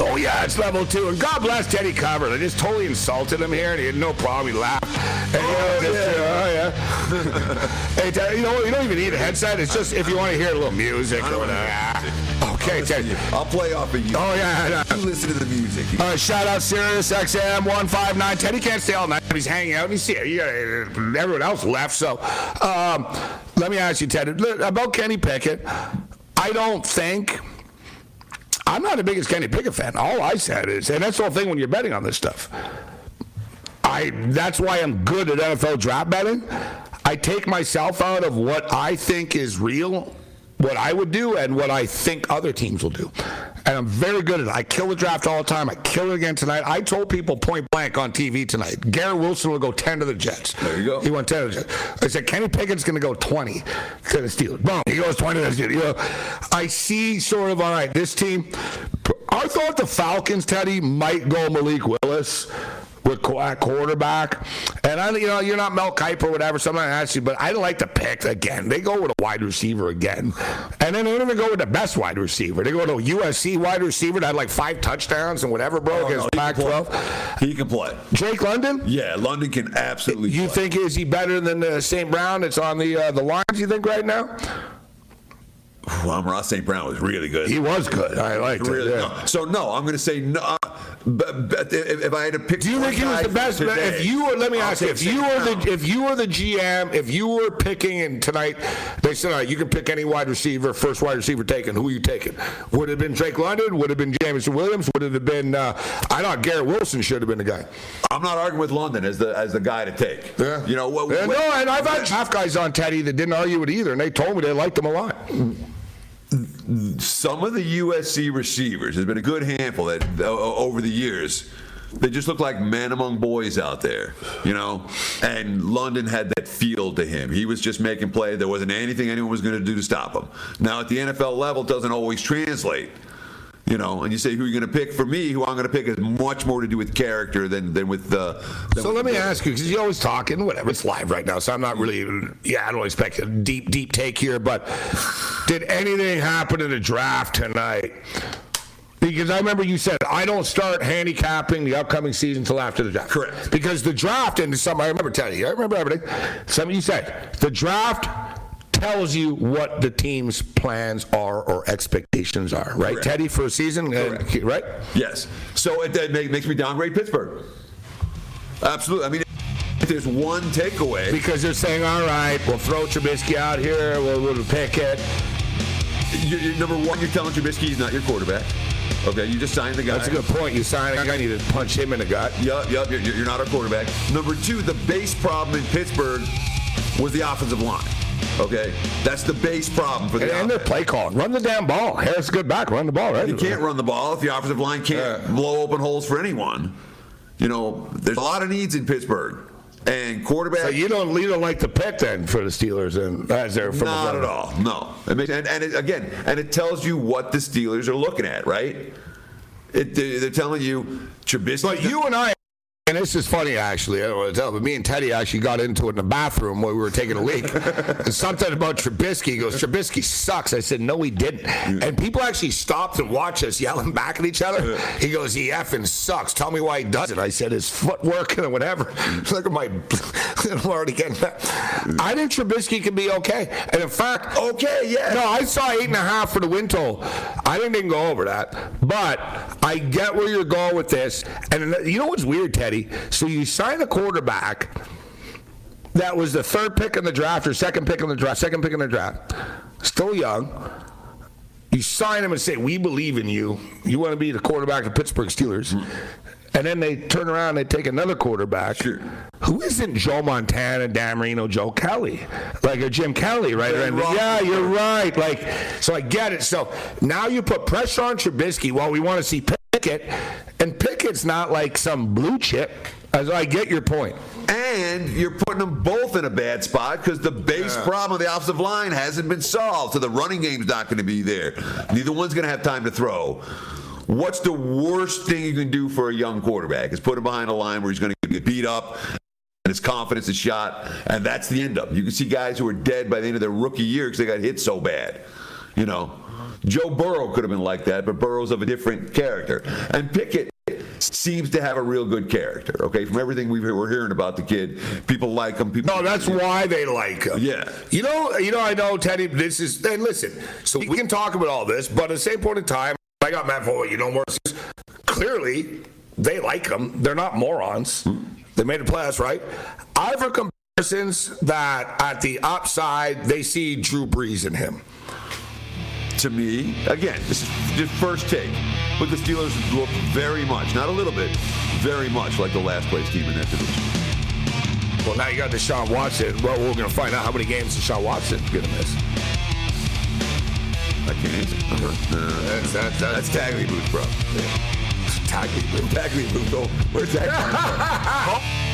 Oh yeah, it's level two, and God bless Teddy Covers. I just totally insulted him here, and he had no problem. He laughed. And, oh, you know, yeah. Just, oh yeah. hey, Teddy, you know you don't even need a headset. It's just if you want to hear a little music or whatever. Okay, I'll Teddy. I'll play off of you. Oh yeah. You listen to the music. Shout out Sirius XM one five nine. Teddy can't stay all night. He's hanging out. He's here. Everyone else left. So, um, let me ask you, Teddy, about Kenny Pickett. I don't think. I'm not the biggest Kenny Pickett fan. All I said is, and that's the whole thing when you're betting on this stuff. I that's why I'm good at NFL draft betting. I take myself out of what I think is real, what I would do, and what I think other teams will do. And I'm very good at it. I kill the draft all the time. I kill it again tonight. I told people point blank on TV tonight. Garrett Wilson will go 10 to the Jets. There you go. He went 10 to the Jets. I said Kenny Pickett's going to go 20 to the Steelers. Boom. He goes 20 to the Steelers. You know, I see sort of, all right, this team. I thought the Falcons, Teddy, might go Malik Willis with at quarterback. And I, you know, you're not Mel Kiper or whatever. Someone asked you, but I like to pick again. They go with a wide receiver again, and then they don't even go with the best wide receiver. They go to a USC wide receiver that had like five touchdowns and whatever, bro, Oh, against no, he can Pac-12. He can play. Drake London. Yeah, London can absolutely. You play. think is he better than the St. Brown? that's on the uh, the lines. You think right now? Well, Ross St. Brown was really good. He was good. I liked really, it. no. So no, I'm going to say no. uh, But, but if, if I had to pick, Do you think he was the best? today, if you were, let me I'll ask you, if you were the if you were the GM, if you were picking and tonight they said, right, you can pick any wide receiver, first wide receiver taken. Who are you taking? Would it have been Drake London? Would it have been Jameson Williams? Would it have been? Uh, I thought Garrett Wilson should have been the guy. I'm not arguing with London as the as the guy to take. Yeah. You know what? Yeah, what- no, and I've had half guys on Teddy that didn't argue with either, and they told me they liked him a lot. Some of the USC receivers, there's been a good handful that uh, o- over the years, they just look like men among boys out there, you know. And London had that feel to him. He was just making play. There wasn't anything anyone was going to do to stop him. Now at the NFL level, doesn't always translate. You know, and you say who you're going to pick. For me, who I'm going to pick has much more to do with character than than with. Uh, than So with let me the- ask you, because you're always talking, whatever, it's live right now, so I'm not really, yeah, I don't expect a deep, deep take here, but did anything happen in the draft tonight? Because I remember you said, I don't start handicapping the upcoming season until after the draft. Correct. Because the draft, and something I remember telling you, I remember everything. Something you said, the draft tells you what the team's plans are or expectations are, right, Correct. Teddy, for a season? Uh, Correct. right? Yes. So it make, makes me downgrade Pittsburgh. Absolutely. I mean, if there's one takeaway, Because they're saying, all right, we'll throw Trubisky out here, we'll, we'll pick it. you you number one, you're telling Trubisky he's not your quarterback. Okay, you just signed the guy. That's a good point. You signed a guy, you need to punch him in the gut. Yup, yup, you're, you're not a quarterback. Number two, the base problem in Pittsburgh was the offensive line. Okay, that's the base problem for the And, and their play calling. Run the damn ball. Harris good back. Run the ball, right? You can't run the ball if the offensive line can't blow open holes for anyone. You know, there's a lot of needs in Pittsburgh, and quarterback. So you don't, you don't like the pick then for the Steelers, and as they're from Not at all. No. It makes, and, and it, again, and it tells you what the Steelers are looking at, right? It, they're telling you Trubisky. But you and I and this is funny, actually. I don't want to tell, but me and Teddy actually got into it in the bathroom while we were taking a leak. and something about Trubisky. He goes, Trubisky sucks. I said, no, he didn't. And people actually stopped and watched us yelling back at each other. He goes, he effing sucks. Tell me why he does it. I said, his footwork and whatever. Mm. Look at my, I'm already getting that. Mm. I think Trubisky can be okay. And in fact, okay, yeah. No, I saw eight and a half for the win total. I didn't even go over that. But I get where you're going with this. And you know what's weird, Teddy? So you sign a quarterback that was the third pick in the draft or second pick in the draft, second pick in the draft, still young. You sign him and say, "We believe in you. You want to be the quarterback of Pittsburgh Steelers." And then they turn around and they take another quarterback Sure. who isn't Joe Montana, Dan Marino, Joe Kelly, like a Jim Kelly, right? Yeah, And- wrong. yeah, you're right. Like, so I get it. So now you put pressure on Trubisky. Well, we want to see Pickett, and Pickett's not like some blue chip. As I get your point. And you're putting them both in a bad spot because the base problem of the offensive line hasn't been solved. So the running game's not going to be there. Neither one's going to have time to throw. What's the worst thing you can do for a young quarterback? Is put him behind a line where he's going to get beat up and his confidence is shot, and that's the end of up. You can see guys who are dead by the end of their rookie year because they got hit so bad. You know, Joe Burrow could have been like that, but Burrow's of a different character. And Pickett seems to have a real good character. Okay, from everything we we're hearing about the kid, people like him. People No, that's why they like him. Yeah. You know, you know, I know, Teddy. This is. And listen, so we can talk about all this, but at the same point in time, I got Matt Foley. You know more. Clearly, they like him. They're not morons. Hmm. They made a playoffs, right? I've heard comparisons that at the upside they see Drew Brees in him. To me, again, this is just first take, but the Steelers look very much, not a little bit, very much like the last place team in that division. Well, now you got Deshaun Watson. Well, we're going to find out how many games Deshaun Watson going to miss. I can't answer. No, That's that's that's Tagley boots, bro. tacky. Tagley boots. Oh, where's that come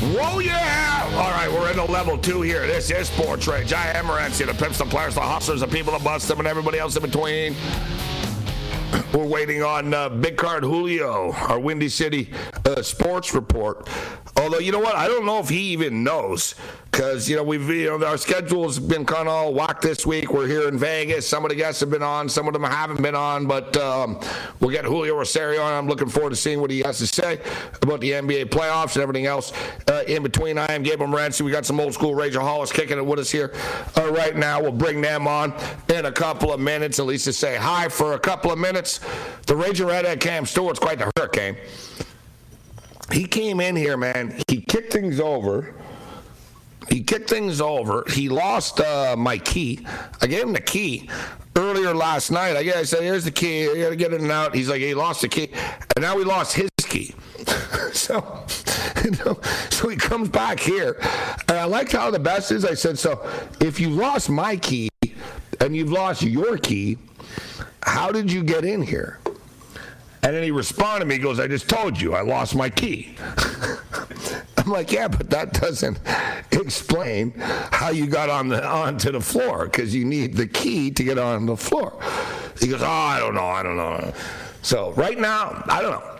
Whoa, yeah! All right, we're into level two here. This is Sports Rage. I am Morency, the pimps, the players, the hustlers, the people that bust them, and everybody else in between. We're waiting on uh, Big Card Julio, our Windy City uh, sports report. Although, you know what? I don't know if he even knows. Because, you know, we've, you know, our schedule's been kind of all whacked this week. We're here in Vegas. Some of the guests have been on, some of them haven't been on. But um, we'll get Julio Rosario on. I'm looking forward to seeing what he has to say about the NBA playoffs and everything else uh, in between. I am Gabriel Morency. We got some old school rageaholics kicking it with us here uh, right now. We'll bring them on in a couple of minutes, at least to say hi for a couple of minutes. The Rager Redhead Cam Stewart's quite the hurricane. He came in here, man. He kicked things over. He kicked things over. He lost uh, my key. I gave him the key earlier last night. I guess said, "Here's the key. You got to get it and out." He's like, "He lost the key," and now he lost his key. so, so he comes back here, and I liked how the best is. I said, "So, if you lost my key and you've lost your key, how did you get in here?" And then he responded to me. He goes, "I just told you, I lost my key." I'm like, yeah, but that doesn't explain how you got on the onto the floor because you need the key to get on the floor. He goes, oh, I don't know, I don't know. So right now, I don't know.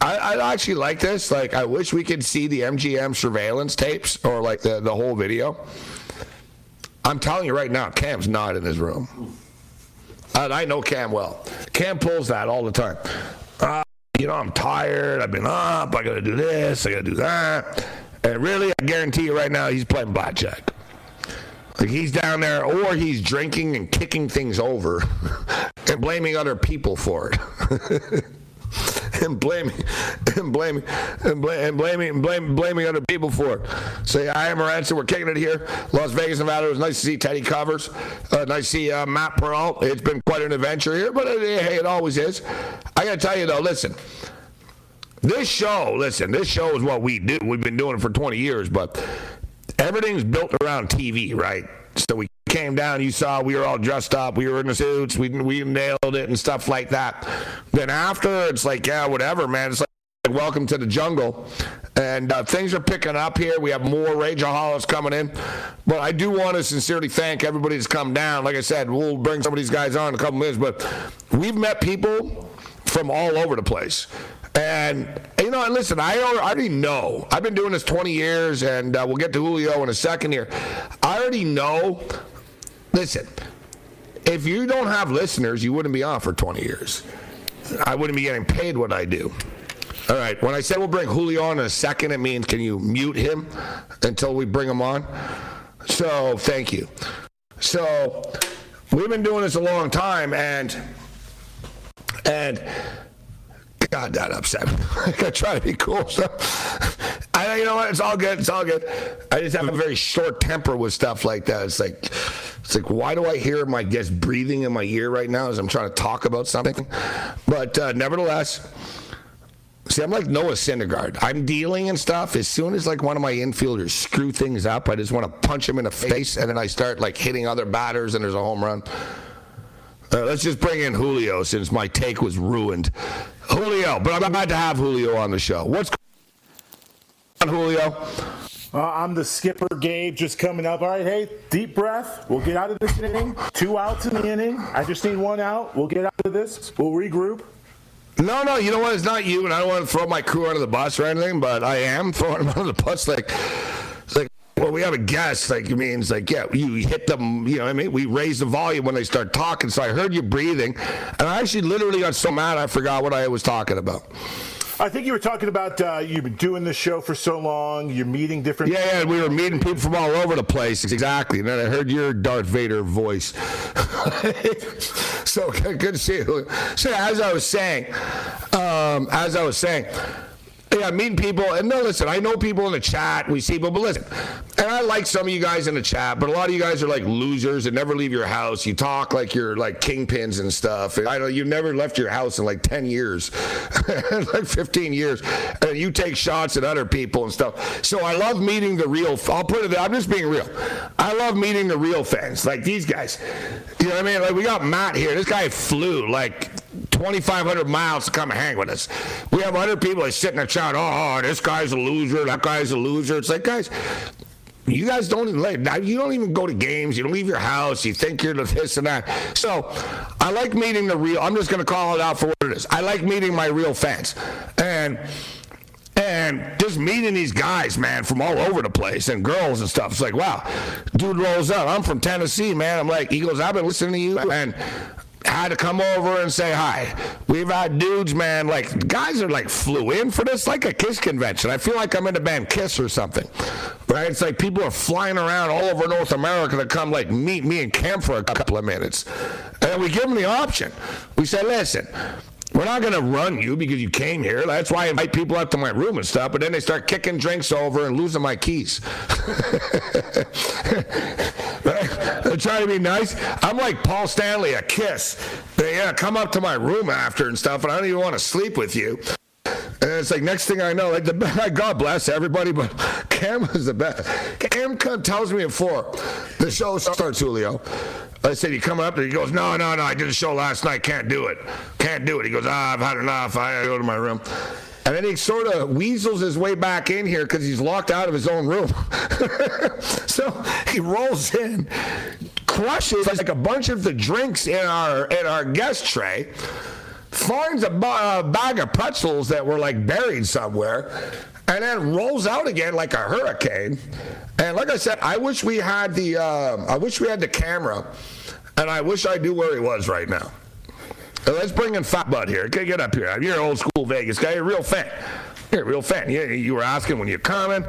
I, I actually like this. Like, I wish we could see the MGM surveillance tapes or like the, the whole video. I'm telling you right now, Cam's not in his room. And I know Cam well. Cam pulls that all the time. Uh, you know, I'm tired. I've been up. I got to do this. I got to do that. And really, I guarantee you right now, he's playing blackjack. Like he's down there, or he's drinking and kicking things over and blaming other people for it. and blaming and blaming and, blaming and blaming and blaming, blaming other people for it. Say, I am Morency. We're kicking it here, Las Vegas, Nevada. It was nice to see Teddy Covers. Uh, nice to see uh, Matt Pearl. It's been quite an adventure here, but it, hey, it always is. I got to tell you though, listen. This show, listen, this show is what we do. We've been doing it for 20 years, but everything's built around TV, right? So we came down, you saw we were all dressed up, we were in the suits, we we nailed it and stuff like that. Then after, it's like, yeah, whatever, man. It's like welcome to the jungle, and uh, things are picking up here. We have more rageaholics coming in, but I do want to sincerely thank everybody that's come down. Like I said, we'll bring some of these guys on in a couple minutes, but we've met people from all over the place. And you know, and listen, I already know. I've been doing this 20 years, and uh, we'll get to Julio in a second here. I already know Listen, if you don't have listeners, you wouldn't be on for 20 years. I wouldn't be getting paid what I do. All right. When I said we'll bring Julio on in a second, it means can you mute him until we bring him on? So thank you. So we've been doing this a long time, and and God, that upset me. I try to be cool. So I, you know what? It's all good. It's all good. I just have a very short temper with stuff like that. It's like it's like, why do I hear my guest breathing in my ear right now as I'm trying to talk about something? But uh, nevertheless, see, I'm like Noah Syndergaard. I'm dealing and stuff. As soon as like one of my infielders screw things up, I just want to punch him in the face, and then I start like hitting other batters, and there's a home run. Uh, let's just bring in Julio since my take was ruined. Julio, but I'm about to have Julio on the show. What's going on, Julio? Uh, I'm the skipper, Gabe, just coming up. All right, hey, deep breath. We'll get out of this inning. Two outs in the inning. I just need one out. We'll get out of this. We'll regroup. No, no, you know what? It's not you, and I don't want to throw my crew under the bus or anything, but I am throwing them under the bus. Like, like, well, we have a guest. Like, it means like, yeah, you hit them. You know, what I mean, we raise the volume when they start talking. So I heard you breathing, and I actually literally got so mad I forgot what I was talking about. I think you were talking about uh, you've been doing this show for so long. You're meeting different. Yeah, yeah, we were meeting people from all over the place. Exactly. And then I heard your Darth Vader voice. so good to see you. So as I was saying, um, as I was saying. Yeah, meeting people, and no, listen, I know people in the chat. We see people, but listen, and I like some of you guys in the chat, but a lot of you guys are like losers and never leave your house. You talk like you're like kingpins and stuff. I know you never left your house in like 10 years, like 15 years, and you take shots at other people and stuff. So I love meeting the real. I'll put it. I'm just being real. I love meeting the real fans, like these guys. You know what I mean? Like we got Matt here. This guy flew like 2,500 miles to come hang with us. We have other people that sit in the chat, oh, this guy's a loser, that guy's a loser. It's like, guys, you guys don't even you don't even go to games. You don't leave your house. You think you're this and that. So I like meeting the real. I'm just going to call it out for what it is. I like meeting my real fans, and and just meeting these guys, man, from all over the place and girls and stuff. It's like, wow, dude rolls up. I'm from Tennessee, man. I'm like, he goes, I've been listening to you, and had to come over and say hi. We've had dudes, man, like guys are like flew in for this, like a Kiss convention. I feel like I'm in the band Kiss or something, right? It's like people are flying around all over North America to come like meet me and Cam for a couple of minutes, and we give them the option. We say, listen. We're not going to run you because you came here. That's why I invite people up to my room and stuff. But then they start kicking drinks over and losing my keys. They're trying to be nice. I'm like Paul Stanley, a kiss. They, yeah, come up to my room after and stuff, and I don't even want to sleep with you. And it's like next thing I know, like the God bless everybody, but Cam is the best. Cam tells me at four, the show starts, Julio. I said, "You coming up there?" He goes, "No, no, no. I did a show last night. Can't do it. Can't do it." He goes, ah, "I've had enough. I go to my room." And then he sort of weasels his way back in here because he's locked out of his own room. so he rolls in, crushes like a bunch of the drinks in our in our guest tray finds a, bag of pretzels that were like buried somewhere, and then rolls out again like a hurricane. And like I said, I wish we had the uh, I wish we had the camera, and I wish I knew where he was right now. let's bring in Fat Bud here. Get up here. You're an old school Vegas guy. You're real fan. You're a real fan. You, you were asking when you're coming.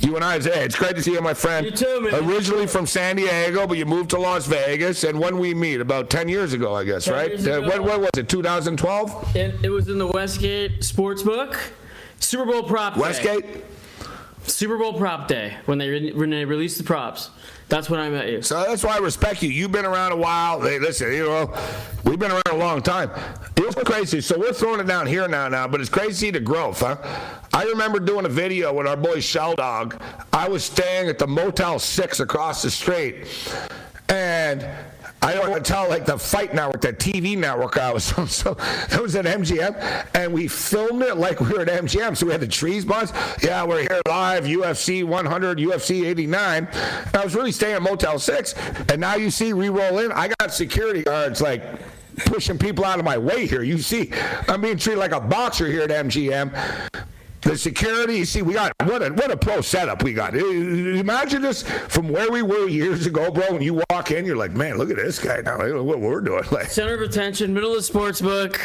You and I hey, it's great to see you, my friend. You too, man. Originally from San Diego, but you moved to Las Vegas. And when we meet, about 10 years ago, I guess, right? Uh, what, what, was it, 2012? It, it, was in the Westgate Sportsbook. Super Bowl prop Westgate? Day. Super Bowl prop day when they, when they released the props. That's when I met you. So that's why I respect you. You've been around a while. Hey, listen, you know, we've been around a long time. It's crazy. So we're throwing it down here now, now, but it's crazy the growth, huh? I remember doing a video with our boy Shell Dog. I was staying at the Motel 6 across the street. And I don't want to tell like the fight network, the TV network I was. So that was at MGM, and we filmed it like we were at MGM. So we had the trees buds. Yeah, we're here live, UFC 100, UFC 89. And I was really staying at Motel 6, and now you see re-roll in. I got security guards like pushing people out of my way here. You see, I'm being treated like a boxer here at MGM. The security, you see, we got what a what a pro setup we got. Imagine this from where we were years ago, bro. When you walk in, you're like, man, look at this guy now. Look what we're doing. Like, Center of attention, middle of the sports book.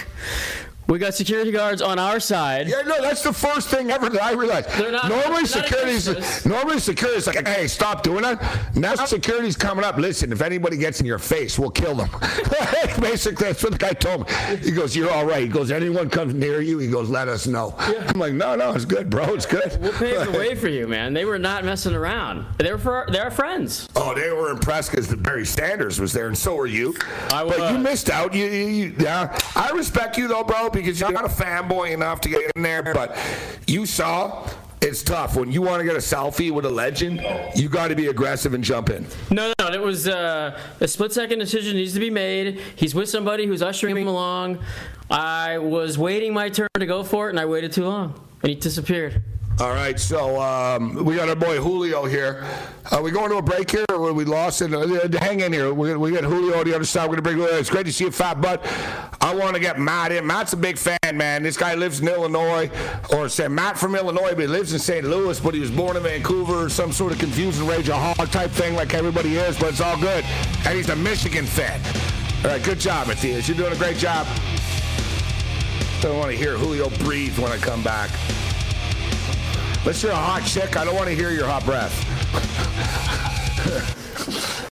We got security guards on our side. Yeah, no, that's the first thing ever that I realized. They're not, normally, not security's normally security's like, hey, stop doing that. Now security's coming up. Listen, if anybody gets in your face, we'll kill them. Basically, that's what the guy told me. He goes, you're all right. He goes, anyone comes near you, he goes, let us know. I'm like, no, no, it's good, bro. It's good. We'll pave the way for you, man. They were not messing around. They were for they're friends. Oh, they were impressed because Barry Sanders was there, and so were you. I was. But you missed out. You, you, you yeah. I respect you though, bro, because you're not a fanboy enough to get in there, but you saw it's tough when you want to get a selfie with a legend. You got to be aggressive and jump in. No, no, it was uh, a split second decision needs to be made. He's with somebody who's ushering him along. I was waiting my turn to go for it, and I waited too long, and he disappeared. All right, so um, we got our boy Julio here. Are we going to a break here, or are we lost it? Uh, hang in here. We, we got Julio on the other side. We're going to bring. It's great to see you, Fat Butt. I want to get Matt in. Matt's a big fan, man. This guy lives in Illinois, or say Matt from Illinois, but he lives in St. Louis, but he was born in Vancouver. Some sort of confusing rage a hog type thing, like everybody is, but it's all good. And he's a Michigan fan. All right, good job, Matthias. You're doing a great job. Don't want to hear Julio breathe when I come back. Unless you're a hot chick, I don't want to hear your hot breath.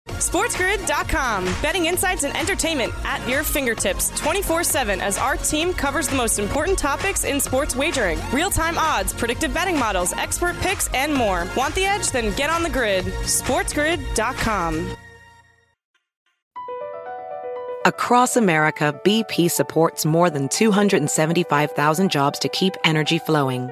SportsGrid.com. Betting insights and entertainment at your fingertips 24 7 as our team covers the most important topics in sports wagering real time odds, predictive betting models, expert picks, and more. Want the edge? Then get on the grid. SportsGrid.com. Across America, BP supports more than 275,000 jobs to keep energy flowing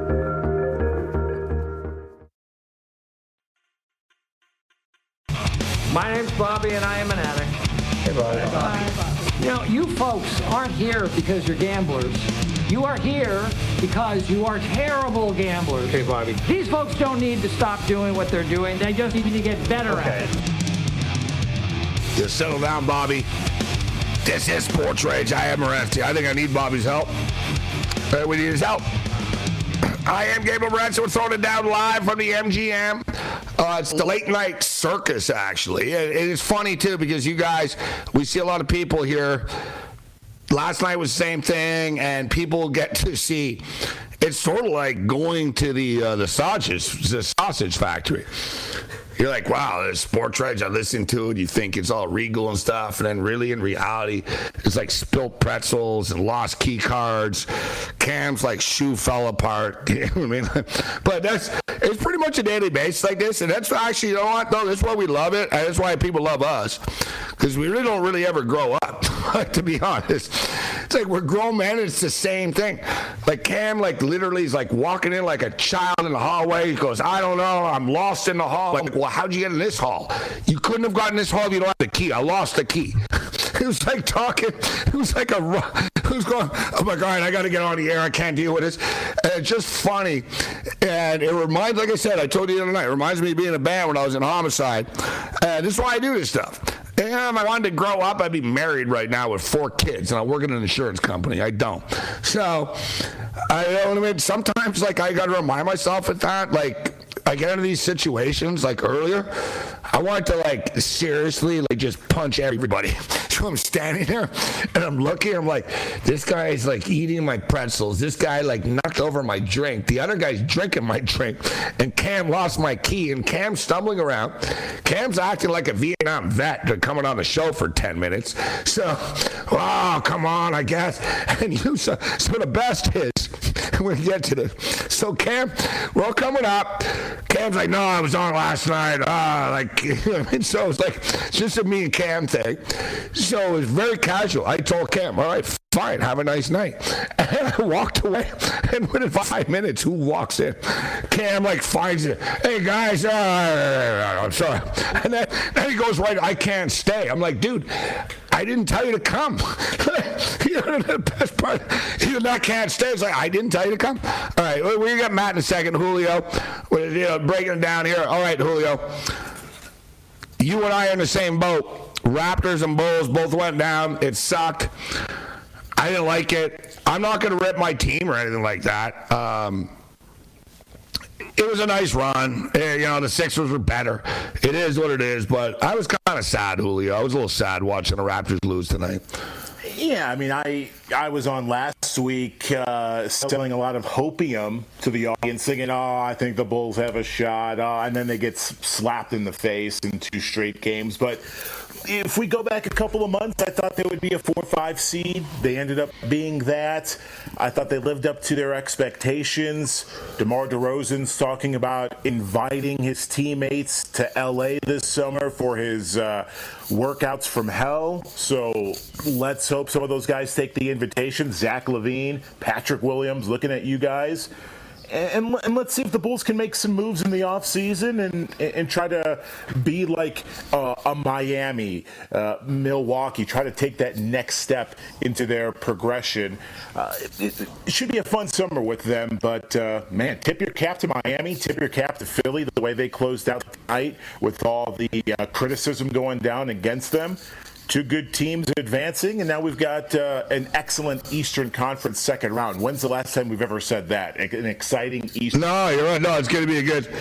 My name's Bobby, and I am an addict. Hey, Bobby. You know, you folks aren't here because you're gamblers. You are here because you are terrible gamblers. Hey, Bobby. These folks don't need to stop doing what they're doing. They just need to get better at it. Just settle down, Bobby. This is Sports Rage. I am Morency. I think I need Bobby's help. Uh, we need his help. I am Gabriel Morency. We're throwing it down live from the MGM. Uh, it's the late night circus, actually. It, it is funny, too, because you guys, we see a lot of people here. Last night was the same thing, and people get to see. It's sort of like going to the uh, the sausage the sausage factory. You're like, wow, there's sports rights. I listen to it. You think it's all regal and stuff, and then really in reality, it's like spilt pretzels and lost key cards. Cam's like shoe fell apart. You know what I mean? but that's it's pretty much a daily basis like this, and that's actually you know what though. That's why we love it, and that's why people love us, because we really don't really ever grow up. to be honest, it's like we're grown men. And it's the same thing. Like Cam, like literally, is like walking in like a child in the hallway. He goes, I don't know, I'm lost in the hall. Like, well, how'd you get in this hall? You couldn't have gotten this hall if you don't have the key. I lost the key. It was like talking. It was like a. Who's going? Oh my God! I got to get on the air. I can't deal with this. And it's just funny, and it reminds. Like I said, I told you the other night. It reminds me of being in a band when I was in homicide. And this is why I do this stuff. And if I wanted to grow up, I'd be married right now with four kids, and I work in an insurance company. I don't. So, I you know what I mean. Sometimes, like I got to remind myself of that. Like I get into these situations like earlier, I want to like seriously like just punch everybody. So I'm standing there and I'm looking. I'm like, this guy's like eating my pretzels. This guy like knocked over my drink. The other guy's drinking my drink. And Cam lost my key. And Cam's stumbling around. Cam's acting like a Vietnam vet to coming on the show for 10 minutes. So, oh, come on, I guess. And you so, so the best is we get to this. So Cam, we're all coming up. Cam's like, no, I was on last night. Ah, like, so it's like it's just a me and Cam thing. So it was very casual. I told Cam, all right, fine, have a nice night. And I walked away. And within five minutes, who walks in? Cam like finds it. Hey guys, uh, I'm sorry. And then, then he goes right. I can't stay. I'm like, dude. I didn't tell you to come. you know, the best part, you not can't stay. It's like, I didn't tell you to come. All right, we we got Matt in a second. Julio, we're you know, breaking it down here. All right, Julio. You and I are in the same boat. Raptors and Bulls both went down. It sucked. I didn't like it. I'm not going to rip my team or anything like that. Um, it was a nice run. Eh, You know, the Sixers were better. It is what it is, but I was kind of sad, Julio. I was a little sad watching the Raptors lose tonight. Yeah, I mean, I I was on last week uh, selling a lot of hopium to the audience, thinking, "Oh, I think the Bulls have a shot," uh, and then they get slapped in the face in two straight games. But if we go back a couple of months, I thought they would be a four-five seed. They ended up being that. I thought they lived up to their expectations. DeMar DeRozan's talking about inviting his teammates to LA this summer for his uh, workouts from hell. So let's hope some of those guys take the invitation. Zach LaVine, Patrick Williams, looking at you guys. And, and let's see if the Bulls can make some moves in the offseason and and try to be like uh, a Miami, uh, Milwaukee, try to take that next step into their progression. Uh, it, it should be a fun summer with them, but uh, man, tip your cap to Miami, tip your cap to Philly, the way they closed out tonight with all the uh, criticism going down against them. Two good teams advancing, and now we've got uh, an excellent Eastern Conference second round. When's the last time we've ever said that? An exciting Eastern. No, you're right. No, it's going to be a good.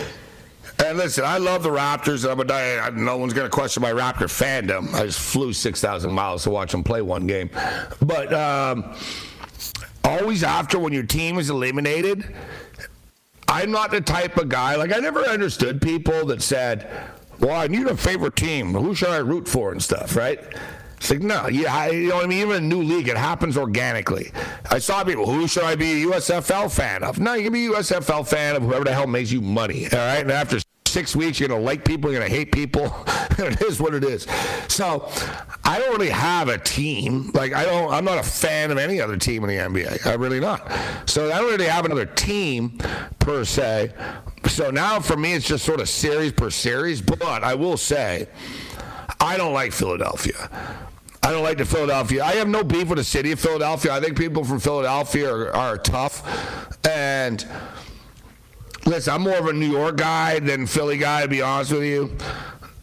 And listen, I love the Raptors. I'm a, I- no one's going to question my Raptor fandom. I just flew 6,000 miles to watch them play one game. But um, always after when your team is eliminated, I'm not the type of guy. Like, I never understood people that said, well, I need a favorite team. Who should I root for and stuff, right? It's like, no, yeah, I, you know what I mean? Even a new league, it happens organically. I saw people, who should I be a USFL fan of? No, you can be a USFL fan of whoever the hell makes you money, all right? And after six weeks, you're going to like people, you're going to hate people. it is what it is. So I don't really have a team. Like, I don't, I'm not a fan of any other team in the NBA. I'm really not. So I don't really have another team per se. So now for me, it's just sort of series per series. But I will say, I don't like Philadelphia. I don't like the Philadelphia. I have no beef with the city of Philadelphia. I think people from Philadelphia are, are tough. And listen, I'm more of a New York guy than Philly guy, to be honest with you.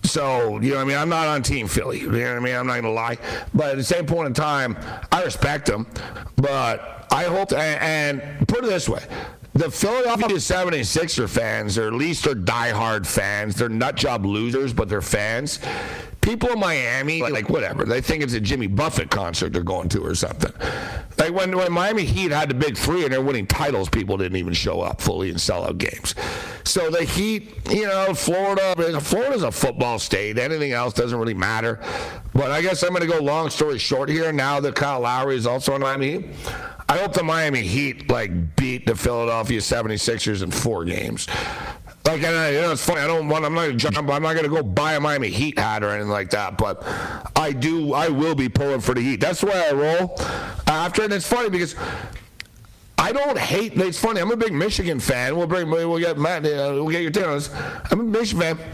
So, you know what I mean? I'm not on Team Philly. You know what I mean? I'm not going to lie. But at the same point in time, I respect them. But I hope, and, and put it this way the Philadelphia 76er fans, or at least they're diehard fans. They're nut job losers, but they're fans. People in Miami, like whatever, they think it's a Jimmy Buffett concert they're going to or something. Like when, when Miami Heat had the big three and they're winning titles, people didn't even show up fully and sell out games. So the Heat, you know, Florida, Florida's a football state. Anything else doesn't really matter. But I guess I'm going to go long story short here. Now that Kyle Lowry is also on Miami I hope the Miami Heat like beat the Philadelphia 76ers in four games. Like, I, you know, it's funny. I don't want. I'm not. I'm not going to go buy a Miami Heat hat or anything like that. But I do. I will be pulling for the Heat. That's the way I roll. After, and it's funny because I don't hate. It's funny. I'm a big Michigan fan. We'll bring. We'll get Matt. Uh, we'll get your take on this. I'm a Michigan fan.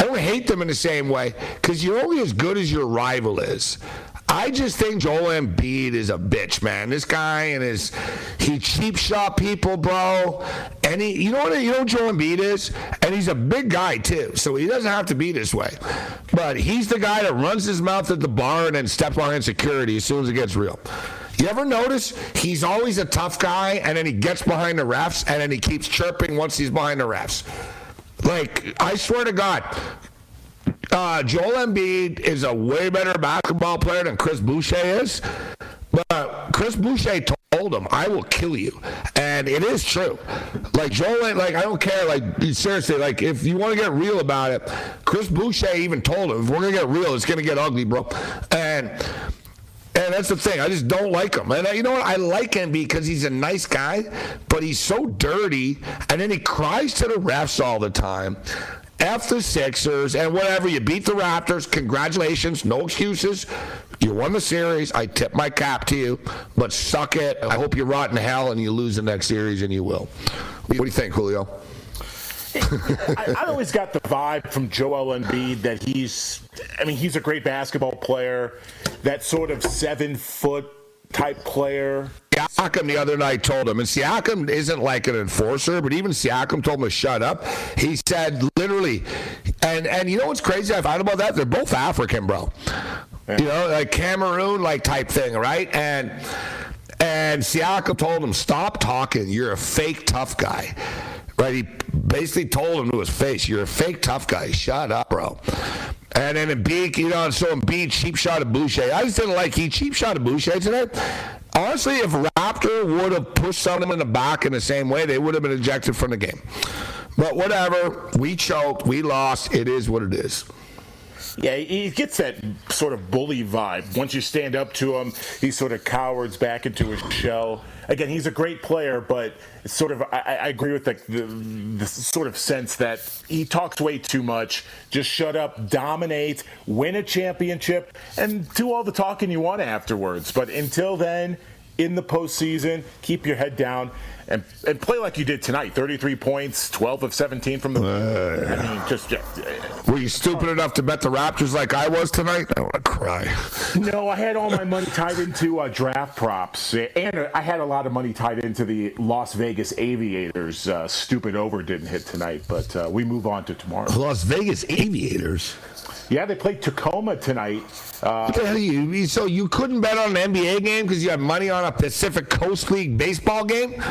I don't hate them in the same way because you're only as good as your rival is. I just think Joel Embiid is a bitch, man. This guy and his he cheap shot people, bro. And he, you know what you know what Joel Embiid is, and he's a big guy too, so he doesn't have to be this way. But he's the guy that runs his mouth at the bar and then steps behind security as soon as it gets real. You ever notice he's always a tough guy, and then he gets behind the refs, and then he keeps chirping once he's behind the refs. Like I swear to God, uh, Joel Embiid is a way better basketball player than Chris Boucher is. But Chris Boucher told him, "I will kill you," and it is true. Like Joel, like I don't care. Like seriously, like if you want to get real about it, Chris Boucher even told him, "If we're gonna get real, it's gonna get ugly, bro." And and that's the thing. I just don't like him. And you know what? I like him because he's a nice guy, but he's so dirty. And then he cries to the refs all the time. F the Sixers and whatever. You beat the Raptors. Congratulations. No excuses. You won the series. I tip my cap to you, but suck it. I hope you rot in hell and you lose the next series, and you will. What do you think, Julio? I, I, always got the vibe from Joel Embiid that he's, I mean, he's a great basketball player. That sort of seven foot type player. Siakam the other night told him, and Siakam isn't like an enforcer, but even Siakam told him to shut up. He said literally, and and you know what's crazy I found about that? They're both African, bro. Yeah. You know, like Cameroon like type thing, right? And and Siakam told him, stop talking. You're a fake tough guy. Right? He basically told him to his face, "You're a fake tough guy. Shut up, bro." And then Embiid, you know, so Embiid cheap shot at Boucher. I just didn't like he cheap shot at Boucher tonight. Honestly, if Raptor would have pushed someone in the back in the same way, they would have been ejected from the game. But whatever, we choked, we lost. It is what it is. Yeah, he gets that sort of bully vibe. Once you stand up to him, he sort of cowers back into his shell. Again, he's a great player, but it's sort of I, I agree with the, the, the sort of sense that he talks way too much. Just shut up, dominate, win a championship, and do all the talking you want afterwards. But until then, in the postseason, keep your head down and, and play like you did tonight 33 points, 12 of 17 from the. Uh, I mean, just. Uh, Were you stupid enough to bet the Raptors like I was tonight? I want to cry. No, I had all my money tied into uh, draft props, and I had a lot of money tied into the Las Vegas Aviators. Uh, stupid over didn't hit tonight, but uh, we move on to tomorrow. Las Vegas Aviators? Yeah, they played Tacoma tonight. Uh, what the hell you? So you couldn't bet on an NBA game because you had money on a Pacific Coast League baseball game?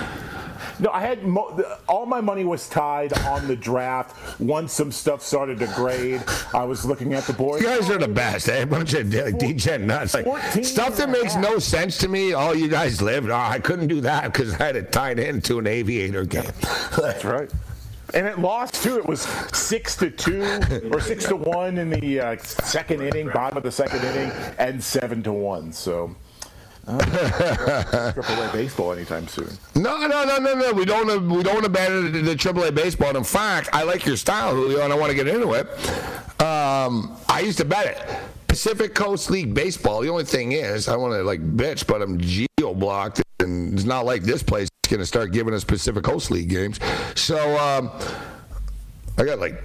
No, I had mo- all my money was tied on the draft. Once some stuff started to grade, I was looking at the board. You guys are the best. Eh? A bunch of DJ nuts. Like, stuff that makes no sense to me. All you guys lived. Oh, I couldn't do that because I had it tied into an aviator game. That's right and it lost too. It was six to two or six to one in the uh, second inning, bottom of the second inning, and seven to one. So. Uh, triple A baseball anytime soon. No, no, no, no, no. We don't. We don't abandon the Triple A baseball. And in fact, I like your style, Julio, and I want to get into it. Um, I used to bet it. Pacific Coast League baseball. The only thing is, I want to like bitch, but I'm geo blocked, and it's not like this place going to start giving us Pacific Coast League games. So um, I got like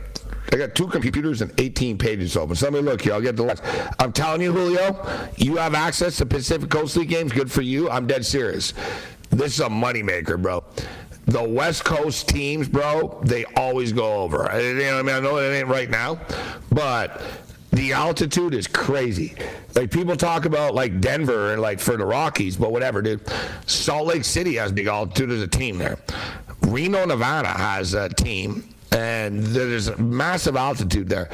I got two computers and 18 pages open. So let me look here. I'll get the last. I'm telling you, Julio, you have access to Pacific Coast League games. Good for you. I'm dead serious. This is a moneymaker, bro. The West Coast teams, bro, they always go over. I, you know, I mean, I know it ain't right now, but the altitude is crazy. Like people talk about like Denver and like for the Rockies, but whatever, dude. Salt Lake City has big altitude as a team there. Reno, Nevada has a team, and there's a massive altitude there.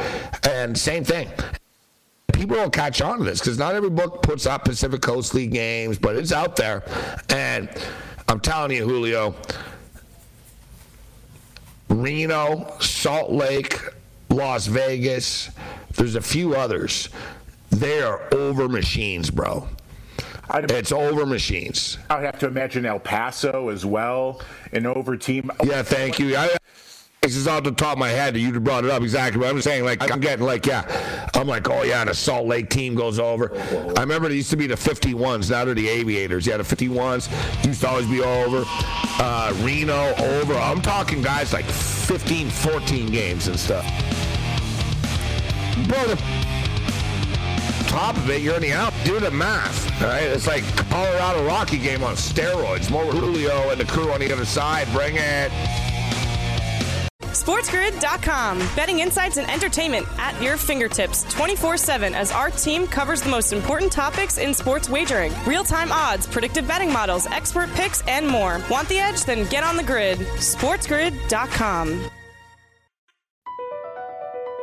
And same thing. People don't catch on to this because not every book puts up Pacific Coast League games, but it's out there. And I'm telling you, Julio, Reno, Salt Lake, Las Vegas, there's a few others. They are over machines, bro. I. it's over machines. I'd have to imagine El Paso as well, an over team. Yeah, thank you. I, this is off the top of my head. You brought it up exactly. But I'm saying, like, I'm getting like, yeah, I'm like, oh yeah, the Salt Lake team goes over. I remember it used to be the 51s. Now they're the Aviators. Yeah, the 51s used to always be over. Uh, Reno over. I'm talking guys like 15, 14 games and stuff. Bro, the top of it, you're in the out. Do the math, all right? It's like Colorado Rocky game on steroids. More Julio and the crew on the other side. Bring it. SportsGrid.com. Betting insights and entertainment at your fingertips 24 7 as our team covers the most important topics in sports wagering real time odds, predictive betting models, expert picks, and more. Want the edge? Then get on the grid. SportsGrid.com.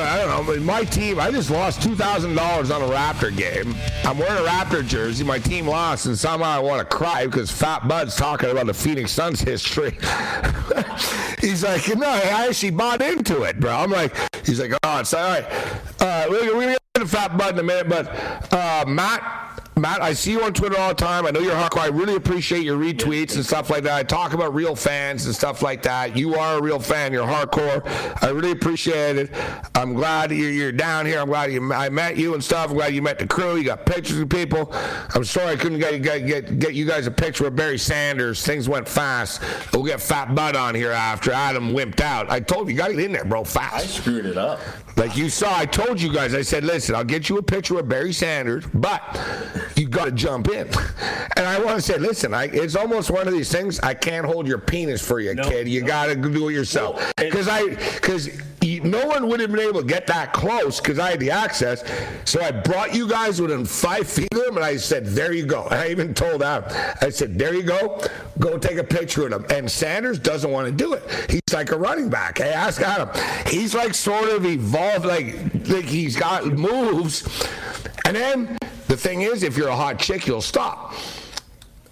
I don't know. My team, I just lost two thousand dollars on a Raptor game. I'm wearing a Raptor jersey. My team lost, and somehow I want to cry because Fat Bud's talking about the Phoenix Suns history. he's like, no, I actually bought into it, bro. I'm like, he's like, oh, it's all right. Uh, we're, we're gonna get to Fat Bud in a minute, but uh, Matt. Matt, I see you on Twitter all the time. I know you're hardcore. I really appreciate your retweets and stuff like that. I talk about real fans and stuff like that. You are a real fan. You're hardcore. I really appreciate it. I'm glad you're, you're down here. I'm glad you, I met you and stuff. I'm glad you met the crew. You got pictures of people. I'm sorry I couldn't get, get, get, get you guys a picture of Barry Sanders. Things went fast. We'll get Fat Bud on here after Adam wimped out. I told you, you got to get in there, bro, fast. I screwed it up. Like you saw, I told you guys, I said, listen, I'll get you a picture of Barry Sanders, but you got to jump in. And I want to say, listen, I, it's almost one of these things. I can't hold your penis for you, No, kid. You no. got to do it yourself. Because I, because no one would have been able to get that close because I had the access. So I brought you guys within five feet of him, and I said, there you go. I even told Adam, I said, there you go. Go take a picture of him. And Sanders doesn't want to do it. He's like a running back. Hey, ask Adam. He's like sort of evolved, like, like he's got moves. And then the thing is, if you're a hot chick, you'll stop.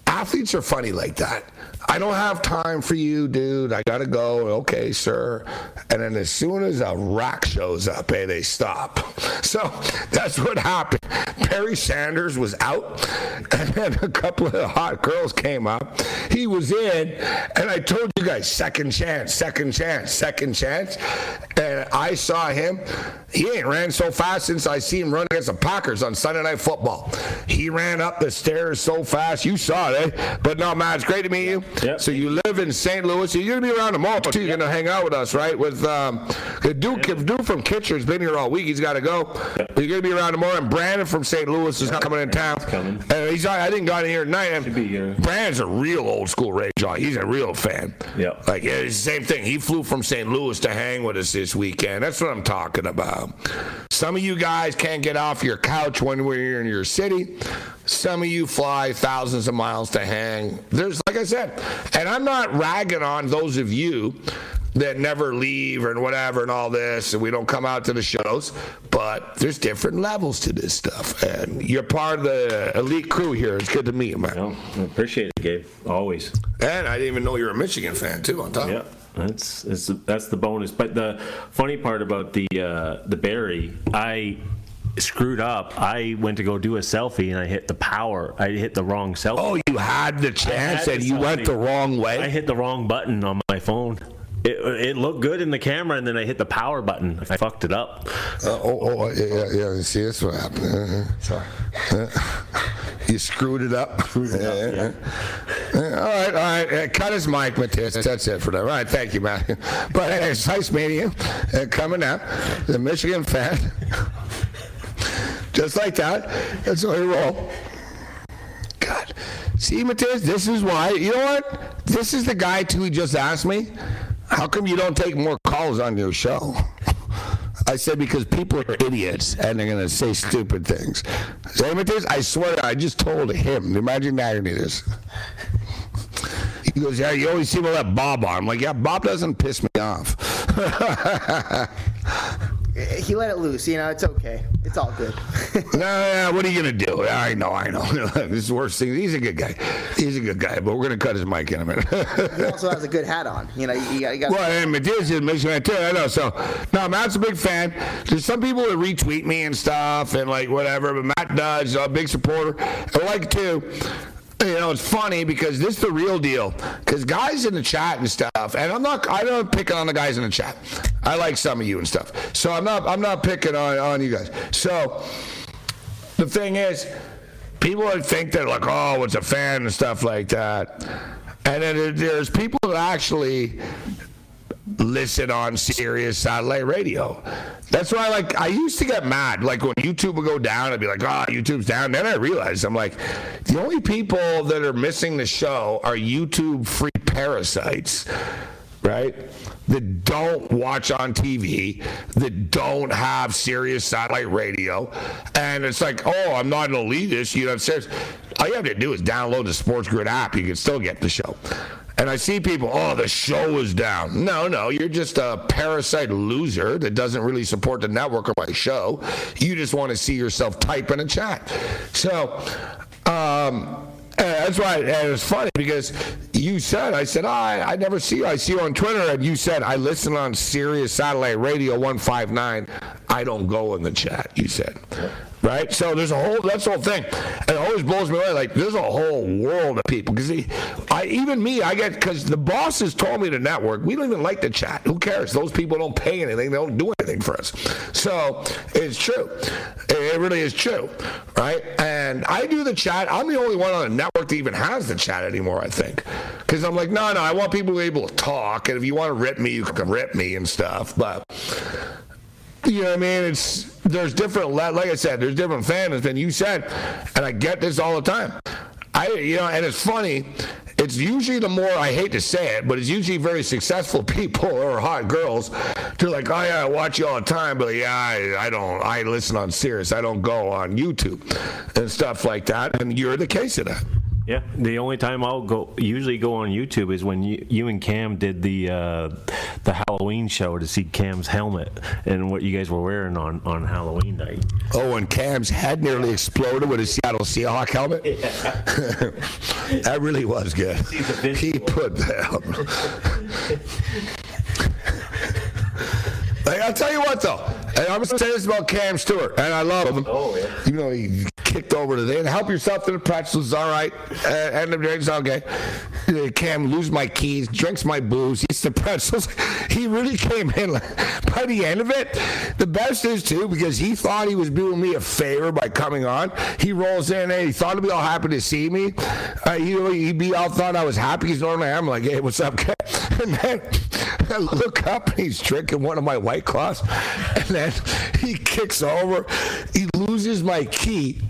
Athletes are funny like that. I don't have time for you, dude. I gotta go. Okay, sir. And then as soon as a rock shows up, hey, they stop. So that's what happened. Barry Sanders was out, and then a couple of hot girls came up. He was in, and I told you guys, second chance, second chance, second chance. And I saw him. He ain't ran so fast since I see him run against the Packers on Sunday Night Football. He ran up the stairs so fast. You saw it, eh? But no, man, it's great to meet you. So you live in St. Louis. You're going to be around tomorrow too. You're going to hang out with us, right? With um, Duke, Duke from Kitchener's been here all week. He's got to go. But you're going to be around tomorrow. And Brandon from St. Louis is coming in town. coming. And he's I think got in here tonight. And be here. Brandon's a real old school Ray Jaw. He's a real fan. Yeah. Like yeah, it's the same thing. He flew from St. Louis to hang with us this weekend. That's what I'm talking about. Some of you guys can't get off your couch when we're in your city. Some of you fly thousands of miles to hang. There's, like I said, and I'm not ragging on those of you that never leave and whatever and all this, and we don't come out to the shows. But there's different levels to this stuff, and you're part of the elite crew here. It's good to meet you, man. No, I appreciate it, Gabe. Always. And I didn't even know you're a Michigan fan too. On top. Yeah. That's, that's that's the bonus. But the funny part about the uh, the Barry, I screwed up. I went to go do a selfie and I hit the power. I hit the wrong selfie. Oh, you had the chance had and the you went the wrong way. I hit the wrong button on my phone. It, it looked good in the camera, and then I hit the power button. I fucked it up. Uh, oh, oh, yeah, yeah, yeah. See, that's what happened. Uh-huh. Sorry. you screwed it up. Screwed it up, Yeah, yeah. All right, all right. Uh, cut his mic, Matthias. That's it for that. All right, thank you, man. But uh, it's nice meeting you. Uh, coming up, the Michigan fan. Just like that. That's how you roll. God. See, Matthias, this is why. You know what? This is the guy, too, he just asked me. How come you don't take more calls on your show? I said because people are idiots and they're gonna say stupid things. Say Matthias, I swear I just told him. Imagine the irony of this. He goes, Yeah, you always seem to let Bob on. I'm like, Yeah, Bob doesn't piss me off. He let it loose. You know, it's okay. It's all good. no, yeah, what are you gonna do? I know, I know. this is the worst thing. He's a good guy. He's a good guy, but we're gonna cut his mic in a minute. he also has a good hat on. You know, you, got. You got Well, and Matthias is Michigan too. I know. So, no, Matt's a big fan. There's some people that retweet me and stuff and like whatever, but Matt does. A big supporter. I like to. You know, it's funny because this is the real deal. Because guys in the chat and stuff, and I'm not, I don't pick on the guys in the chat. I like some of you and stuff. So I'm not, I'm not picking on, on you guys. So the thing is, people would think that like, oh, it's a fan and stuff like that. And then there's people that actually listen on Sirius satellite radio. That's why, like, I used to get mad. Like when YouTube would go down, I'd be like, "Oh, YouTube's down." Then I realized I'm like, the only people that are missing the show are YouTube free parasites, right? That don't watch on TV, that don't have Sirius satellite radio, and it's like, oh, I'm not an elitist. You know, it says all you have to do is download the Sports Grid app. You can still get the show. And I see people, oh, the show is down. No, no, you're just a parasite loser that doesn't really support the network or my show. You just want to see yourself type in a chat. So, um, that's why and it's funny because you said, I said, oh, I, I never see you. I see you on Twitter, and you said, I listen on Sirius Satellite Radio 159. I don't go in the chat, you said. Right? So there's a whole, that's the whole thing. And it always blows me away. Like, there's a whole world of people. Because I, even me, I get, because the bosses told me to network, we don't even like the chat. Who cares? Those people don't pay anything, they don't do anything for us. So it's true. It really is true. Right? And I do the chat. I'm the only one on the network that even has the chat anymore, I think. Because I'm like, no, no, I want people to be able to talk. And if you want to rip me, you can rip me and stuff. But you know what I mean? It's there's different like I said, there's different fans than you said, and I get this all the time. I you know, and it's funny. It's usually the more I hate to say it, but it's usually very successful people or hot girls. They're like, oh yeah, I watch you all the time, but yeah, I, I don't. I listen on Sirius. I don't go on YouTube and stuff like that. And you're the case of that. Yeah, the only time I'll go usually go on YouTube is when you, you and Cam did the uh, the Halloween show to see Cam's helmet and what you guys were wearing on, on Halloween night. Oh, and Cam's head nearly exploded with his Seattle Seahawk helmet. that really was good. He put that. Like, I'll tell you what though, and I'm gonna say this about Cam Stewart, and I love him. Oh yeah. You know, he, kicked over to there. Help yourself to the pretzels, all right. Uh, and the drinks, okay. Uh, Cam lose my keys, drinks my booze, eats the pretzels. He really came in like, by the end of it. The best is too because he thought he was doing me a favor by coming on. He rolls in and he thought he'd be all happy to see me. Uh, he he'd be all thought I was happy. He's normally I'm like, hey, what's up, Cam? And then I look up and he's drinking one of my white claws, and then he kicks over. He loses my key,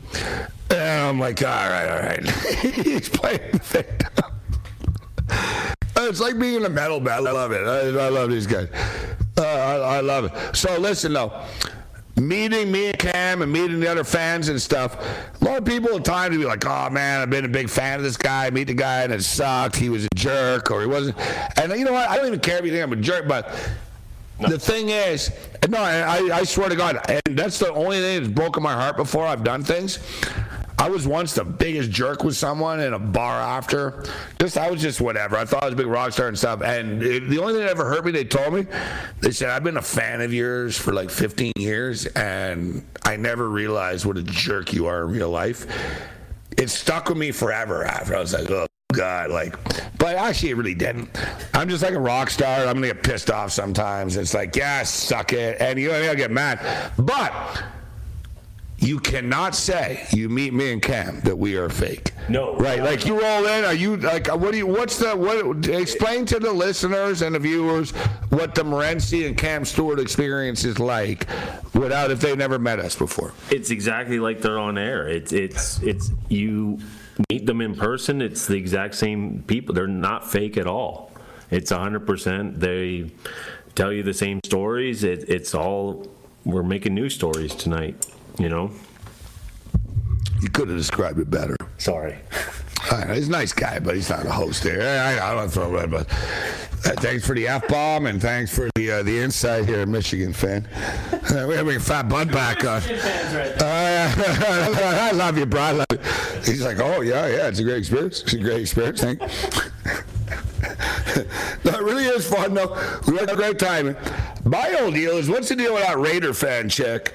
and I'm like, all right, all right. he's playing the victim. It's like being in a metal band. I love it. I, I love these guys. Uh, I, I love it. So listen though meeting me and Cam and meeting the other fans and stuff, a lot of people at times be like, "Oh man, I've been a big fan of this guy. Meet the guy and it sucked. He was a jerk, or he wasn't." And you know what? I don't even care if you think I'm a jerk, but the thing is, no, I, I swear to God, and that's the only thing that's broken my heart before I've done things. I was once the biggest jerk with someone in a bar after. Just I was just whatever. I thought I was a big rock star and stuff. And it, the only thing that ever hurt me, they told me, they said I've been a fan of yours for like 15 years, and I never realized what a jerk you are in real life. It stuck with me forever. After I was like, oh God, like, but actually it really didn't. I'm just like a rock star. I'm gonna get pissed off sometimes. It's like, yeah, suck it, and you know, I'll get mad, but you cannot say you meet me and Cam that we are fake. No. Right. Like you roll in. Are you like? What do you? What's the? What? Explain to the listeners and the viewers what the Morency and Cam Stewart experience is like, without if they never met us before. It's exactly like they're on air. It's it's it's you meet them in person. It's the exact same people. They're not fake at all. It's hundred percent. They tell you the same stories. It, it's all. We're making new stories tonight. You know. You could have described it better. Sorry. he's a nice guy, but he's not a host here. I, I don't throw red, but uh, thanks for the f bomb and thanks for the uh, the insight here, Michigan fan. Uh, we're having a Fat Bud back on. Uh, I love you, bro. I love you. He's like, oh yeah, yeah, it's a great experience. It's a great experience. Thank. no, it really is fun though. We had a great time. My old deal is what's the deal with that Raider fan chick?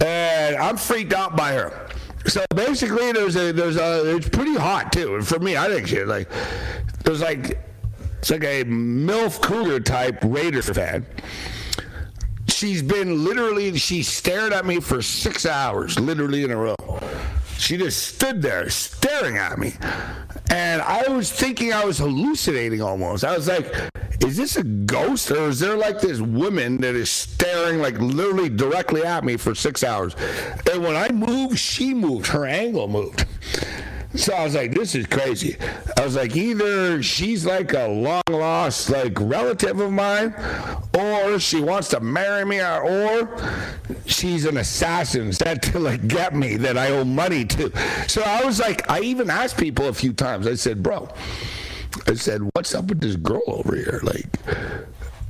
And I'm freaked out by her. So basically, there's a there's a it's pretty hot too. And for me, I think she like there's like it's like a milf cougar type Raider fan. She's been literally she stared at me for six hours, literally in a row. She just stood there staring at me. And I was thinking I was hallucinating almost. I was like, is this a ghost or is there like this woman that is staring like literally directly at me for six hours? And when I moved, she moved. Her angle moved. So I was like, this is crazy. I was like, either she's like a long lost like relative of mine, or she wants to marry me, or she's an assassin sent to like get me that I owe money to. So I was like, I even asked people a few times. I said, bro, I said, what's up with this girl over here? Like,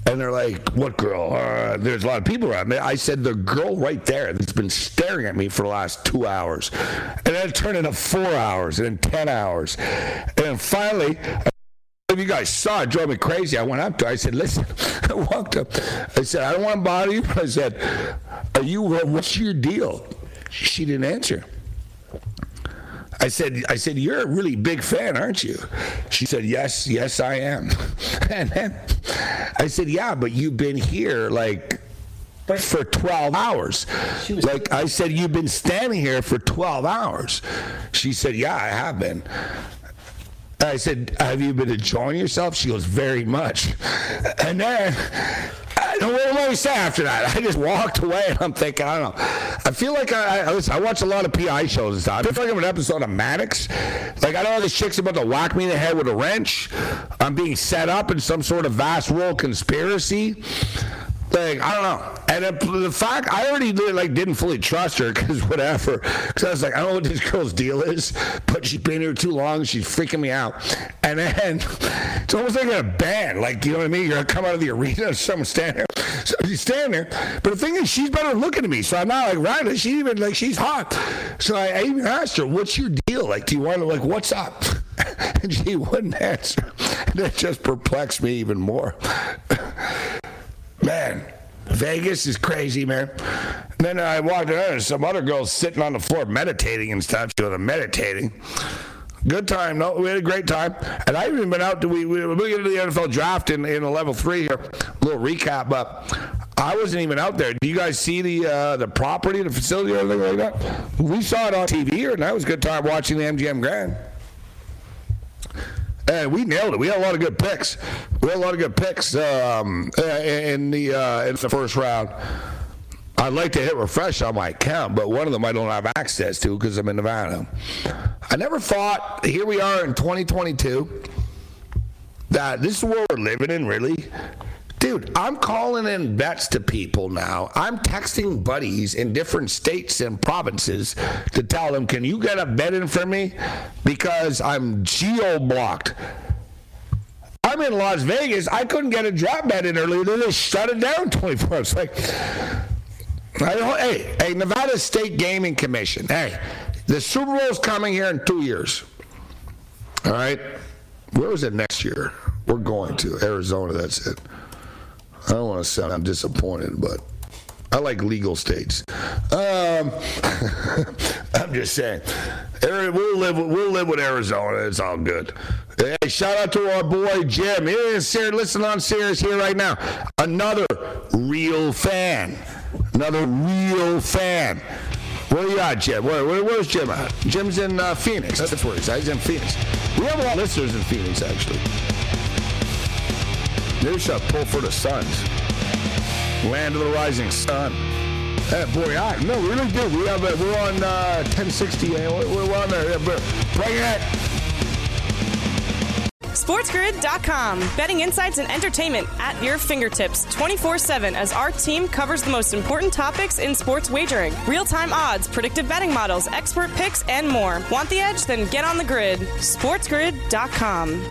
and they're like, "What girl?" Uh, there's a lot of people around me. I said, "The girl right there that's been staring at me for the last two hours," and then it turned into four hours, and then ten hours, and then finally. If you guys saw it, drove me crazy. I went up to her. I said, "Listen," I walked up. I said, "I don't want to bother you." I said, "Are you? What's your deal?" She didn't answer. I said, I said, you're a really big fan, aren't you? She said, yes, yes, I am. And then I said, yeah, but you've been here like for 12 hours. Like I said, you've been standing here for 12 hours. She said, yeah, I have been. I said, have you been enjoying yourself? She goes, very much. And then I don't I say after that. I just walked away and I'm thinking, I don't know. I feel like I, I, listen, I watch a lot of PI shows and stuff. I feel like I'm an episode of Maddox. Like, I know this chick's about to whack me in the head with a wrench. I'm being set up in some sort of vast world conspiracy. Like, I don't know. And the, the fact, I already like didn't fully trust her because whatever. Because I was like, I don't know what this girl's deal is, but she's been here too long. She's freaking me out. And then it's almost like a band. Like, you know what I mean? You're to come out of the arena someone stand there. So she's standing there. But the thing is, she's better looking at me. So I'm not like, right. She even, like, she's hot. So I, I even asked her, what's your deal? Like, do you want to, like, what's up? And she wouldn't answer. And it just perplexed me even more. Man, Vegas is crazy, man. And then I walked in, and some other girls sitting on the floor meditating and stuff. She was meditating. Good time. No, we had a great time. And I even been out to we we, we get into the NFL draft in, in level three here. A little recap, but I wasn't even out there. Do you guys see the uh, the property, the facility, or anything like that? We saw it on TV and that was a good time watching the MGM Grand. And we nailed it. We had a lot of good picks. We had a lot of good picks um, in the uh, in the first round. I'd like to hit refresh on my account, but one of them I don't have access to because I'm in Nevada. I never thought, here we are in 2022, that this is world we're living in, really. Dude, I'm calling in bets to people now. I'm texting buddies in different states and provinces to tell them, can you get a bet in for me? Because I'm geo blocked. I'm in Las Vegas. I couldn't get a drop bet in earlier. They just shut it down 24 hours. Like, hey, hey, Nevada State Gaming Commission. Hey, the Super Bowl is coming here in two years. All right? Where is it next year? We're going to Arizona. That's it. I don't want to sound I'm disappointed, but I like legal states. Um, I'm just saying. We'll live, we'll live with Arizona. It's all good. Hey, shout out to our boy Jim. Here is Sirius. Listen on Sirius here right now. Another real fan. Another real fan. Where you at, Jim? Where, where, where's Jim at? Jim's in uh, Phoenix. That's where he's at. He's in Phoenix. We have a lot of listeners in Phoenix, actually. A pull for the Suns. Land of the rising sun. Hey, boy, I, no, we really do. We have a, we're on uh, 1060. We're, we're on there. Bring it. SportsGrid.com. Betting insights and entertainment at your fingertips 24 7 as our team covers the most important topics in sports wagering real time odds, predictive betting models, expert picks, and more. Want the edge? Then get on the grid. SportsGrid.com.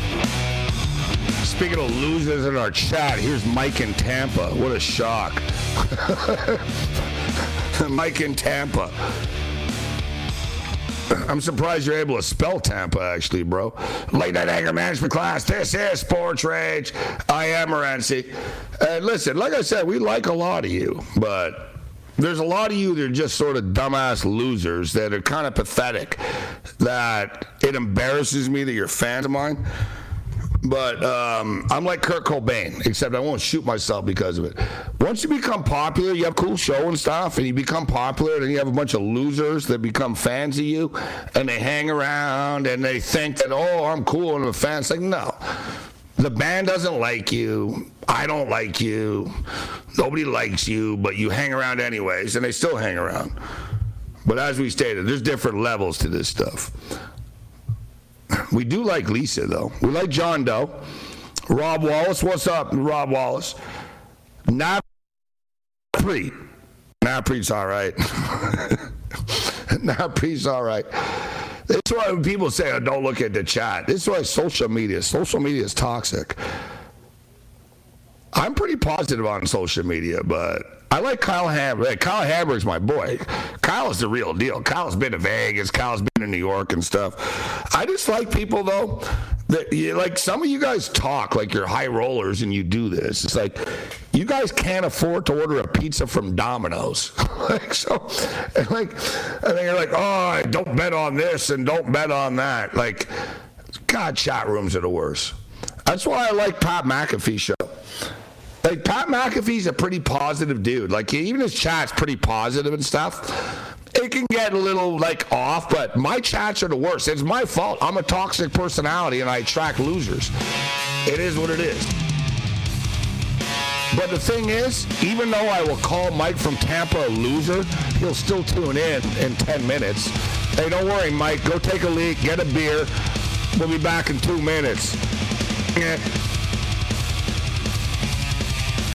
Speaking of losers in our chat, here's Mike in Tampa. What a shock. Mike in Tampa. I'm surprised you're able to spell Tampa, actually, bro. Late night anger management class. This is Sports Rage. I am Morency. And uh, listen, like I said, we like a lot of you, but there's a lot of you that are just sort of dumbass losers that are kind of pathetic. That it embarrasses me that you're fans of mine. But um, I'm like Kurt Cobain, except I won't shoot myself because of it. Once you become popular, you have cool show and stuff, and you become popular, and you have a bunch of losers that become fans of you, and they hang around and they think that, oh, I'm cool and I'm a fan. It's like, no. The band doesn't like you. I don't like you. Nobody likes you, but you hang around anyways, and they still hang around. But as we stated, there's different levels to this stuff. We do like Lisa, though. We like John Doe. Rob Wallace, what's up, Rob Wallace? Napri. Napri's all right. Napri's all right. That's why people say, oh, don't look at the chat. This is why social media, social media is toxic. I'm pretty positive on social media, but I like Kyle Hamburg. Kyle Hamburg's my boy. Kyle is the real deal. Kyle's been to Vegas. Kyle's been to New York and stuff. I just like people though that you, like some of you guys talk like you're high rollers and you do this. It's like you guys can't afford to order a pizza from Domino's. like so, and like and then you're like, oh, don't bet on this and don't bet on that. Like, God, chat rooms are the worst. That's why I like Pat McAfee show. Like Pat McAfee's a pretty positive dude. Like even his chat's pretty positive and stuff. it can get a little like off, but my chats are the worst. It's my fault. I'm a toxic personality and I attract losers. It is what it is. But the thing is, even though I will call Mike from Tampa a loser, he'll still tune in in 10 minutes. Hey, don't worry, Mike. Go take a leak, get a beer. We'll be back in two minutes.